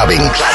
saben.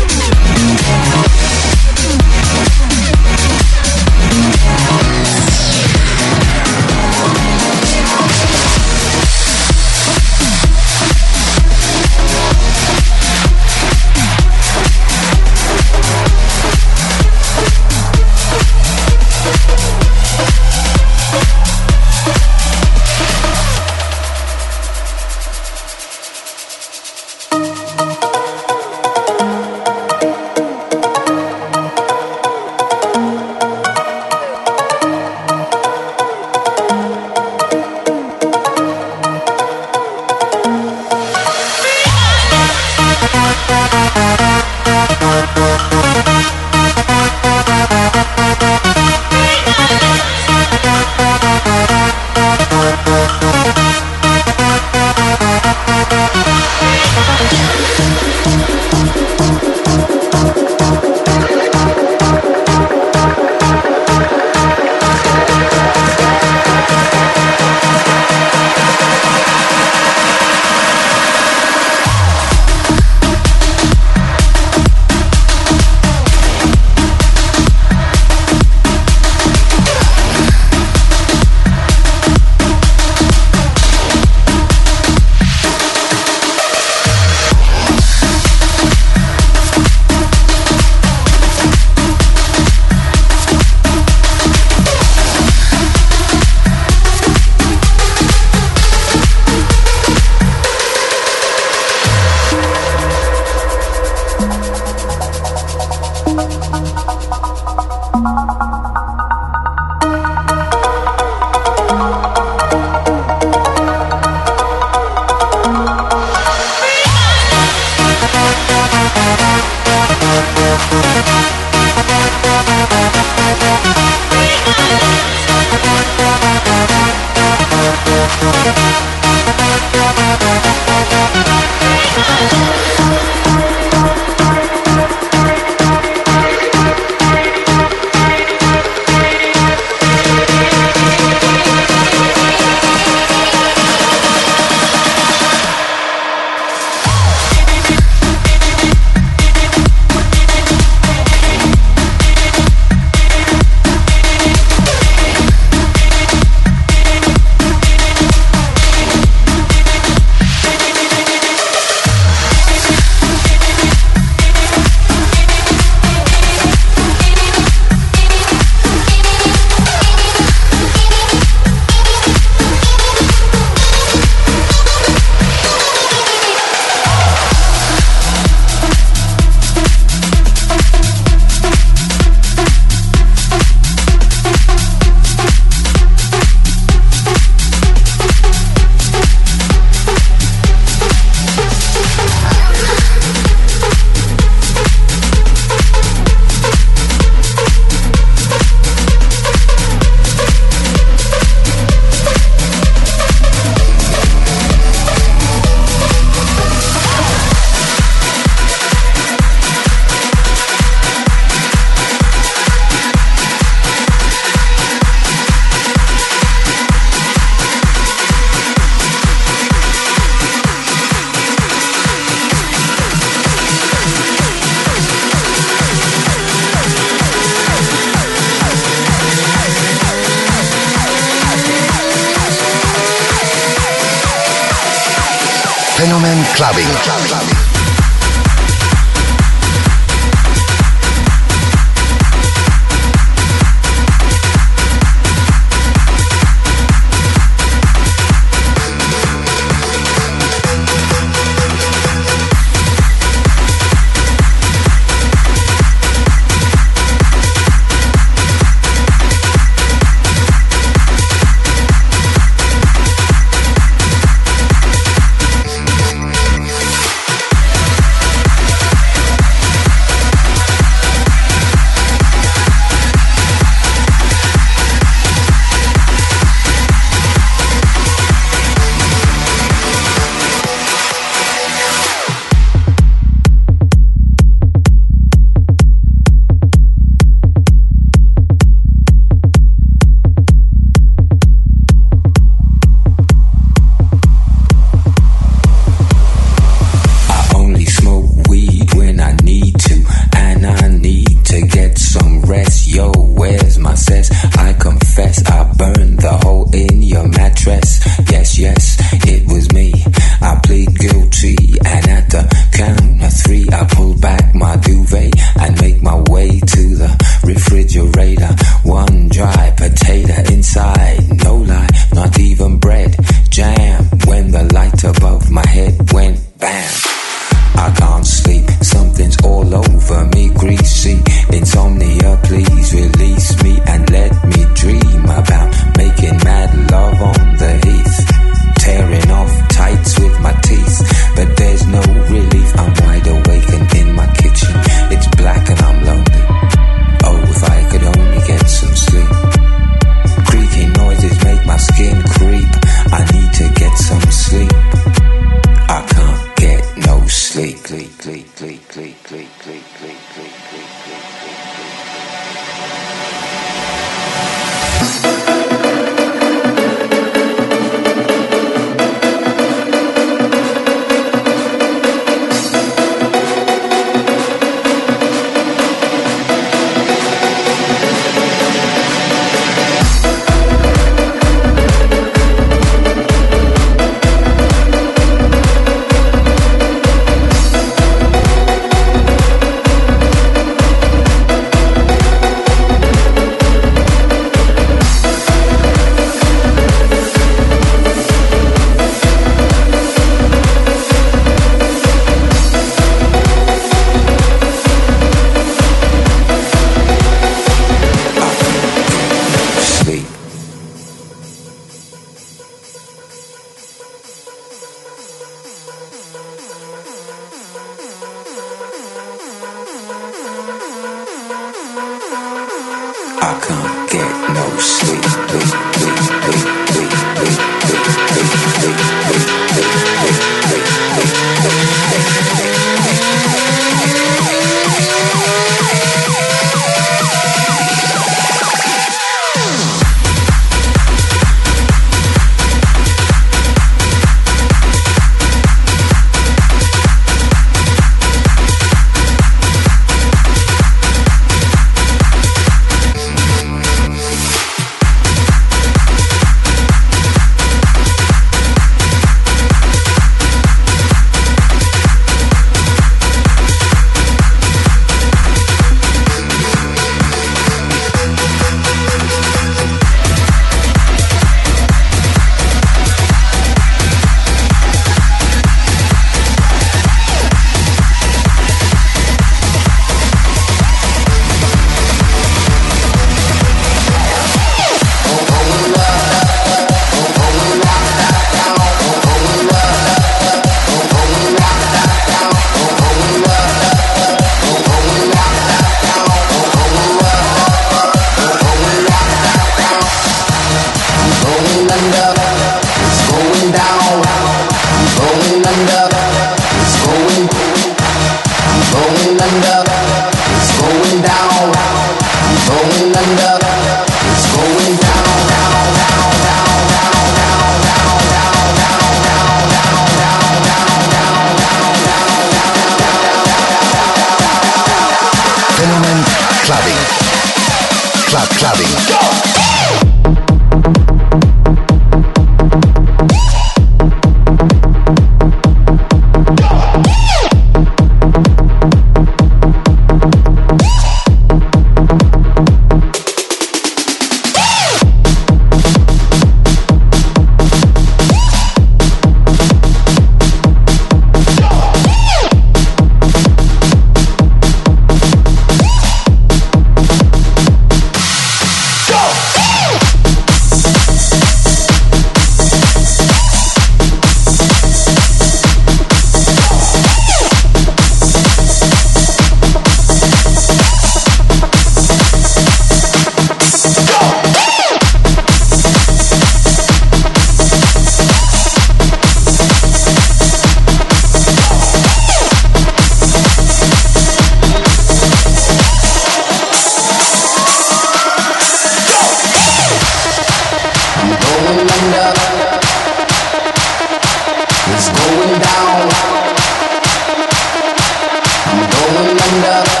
Linda.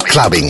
Club Clubbing.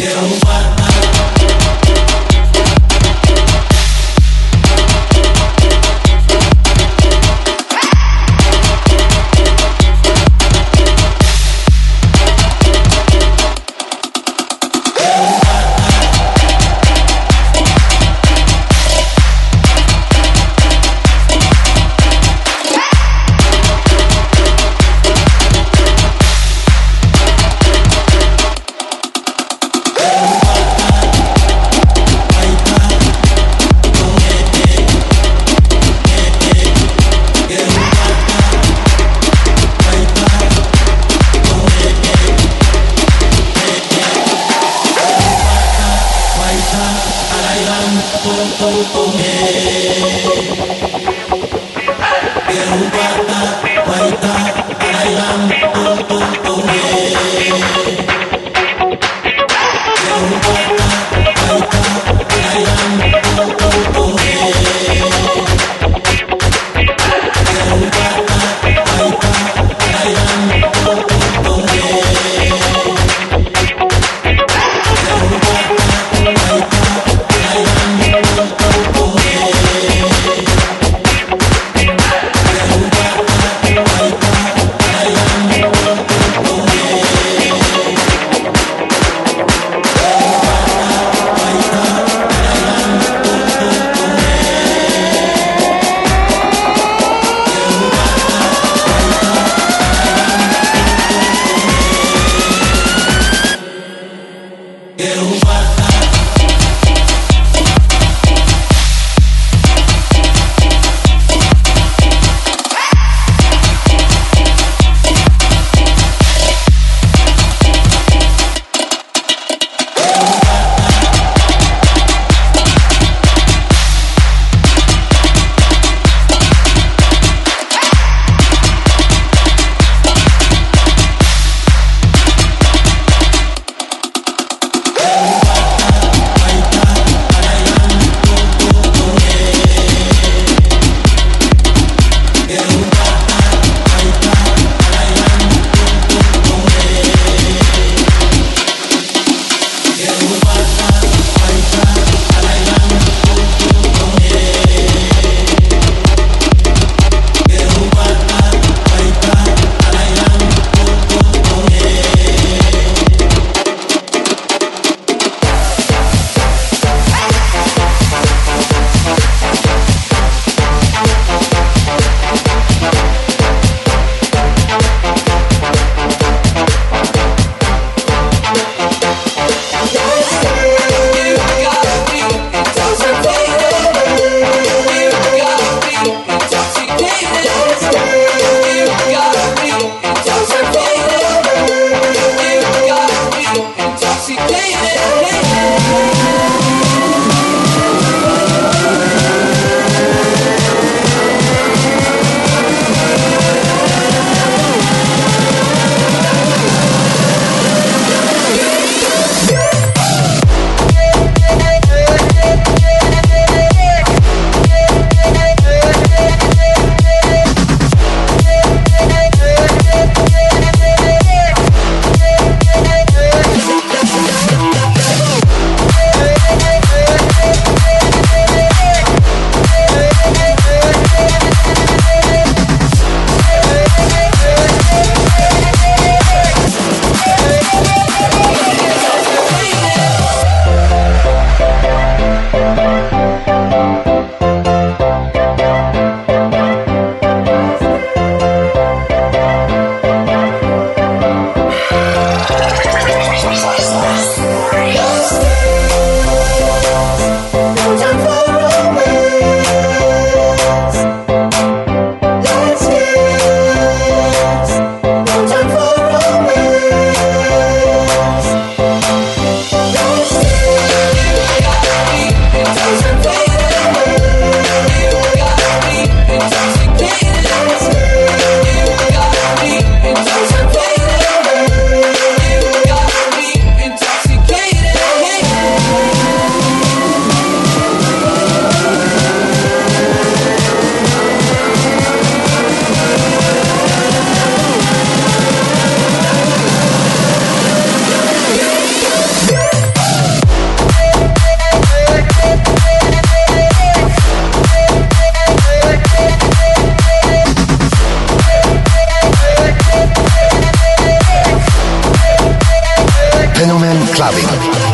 clubbing.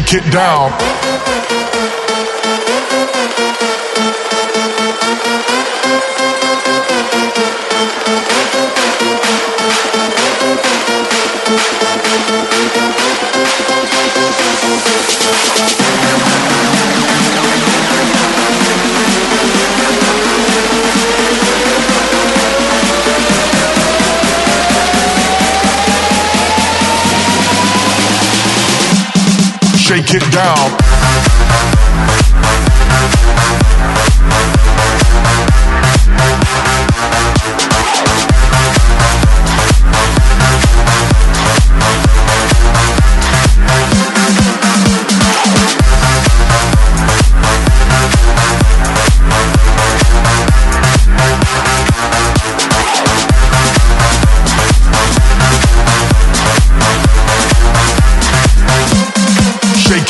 shake it down. get down.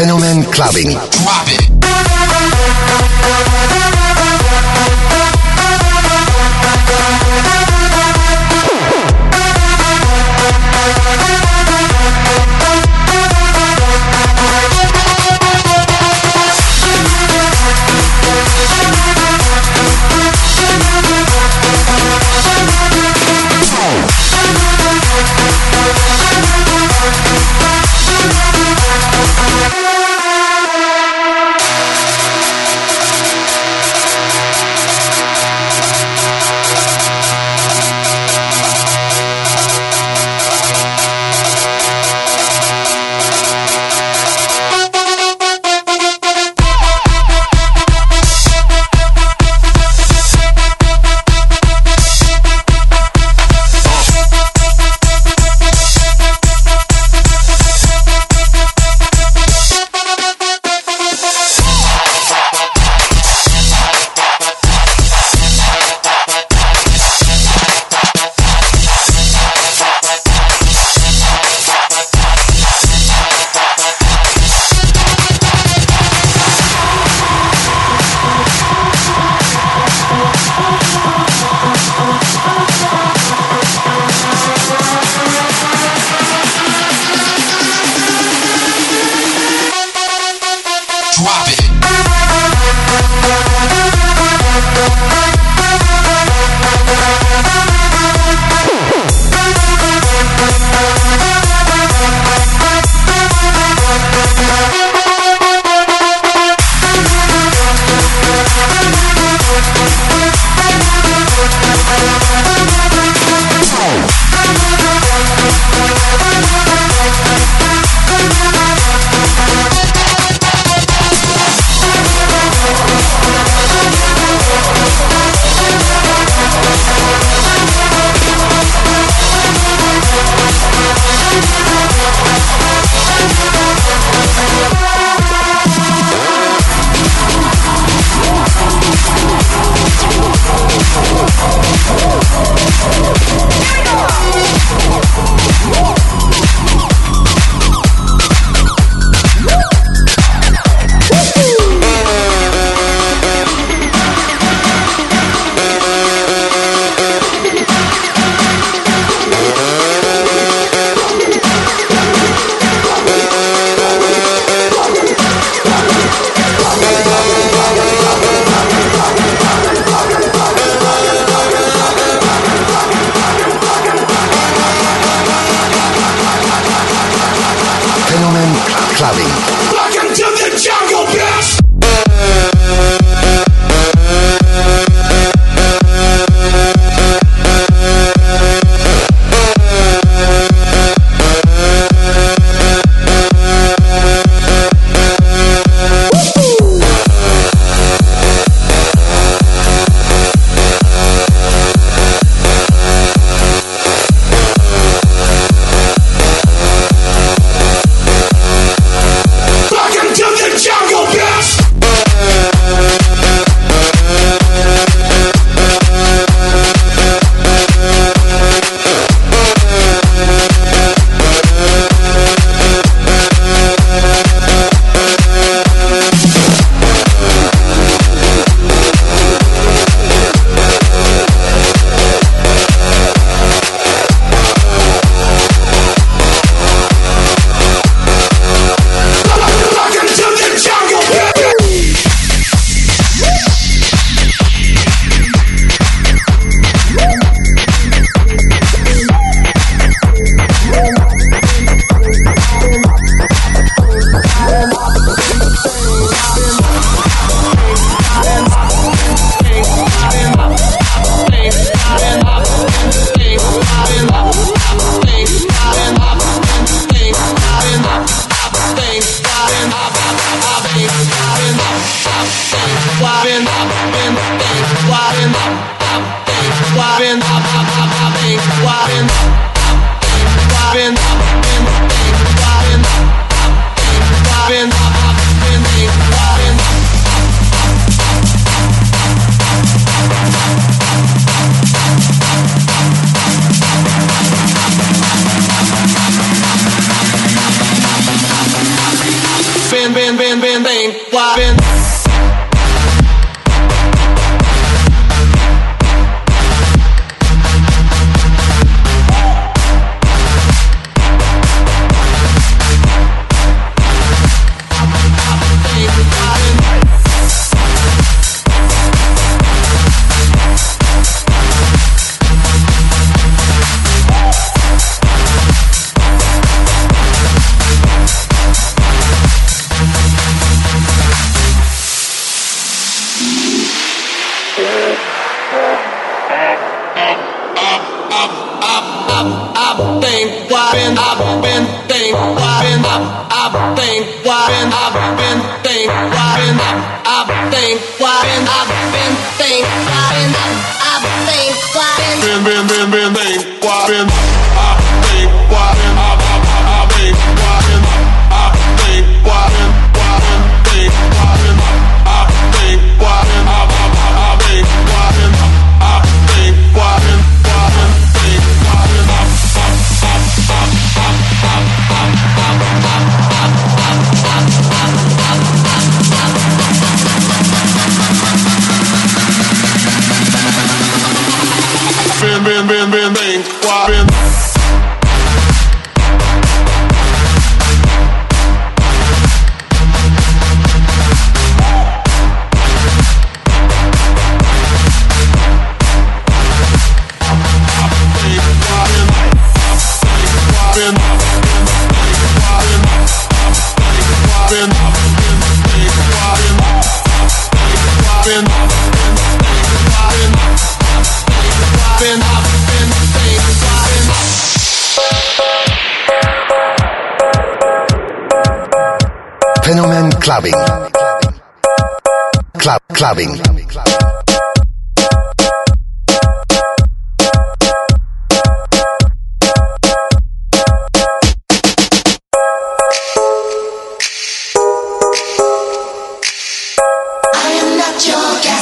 Phenomen Clubbing. Drop it.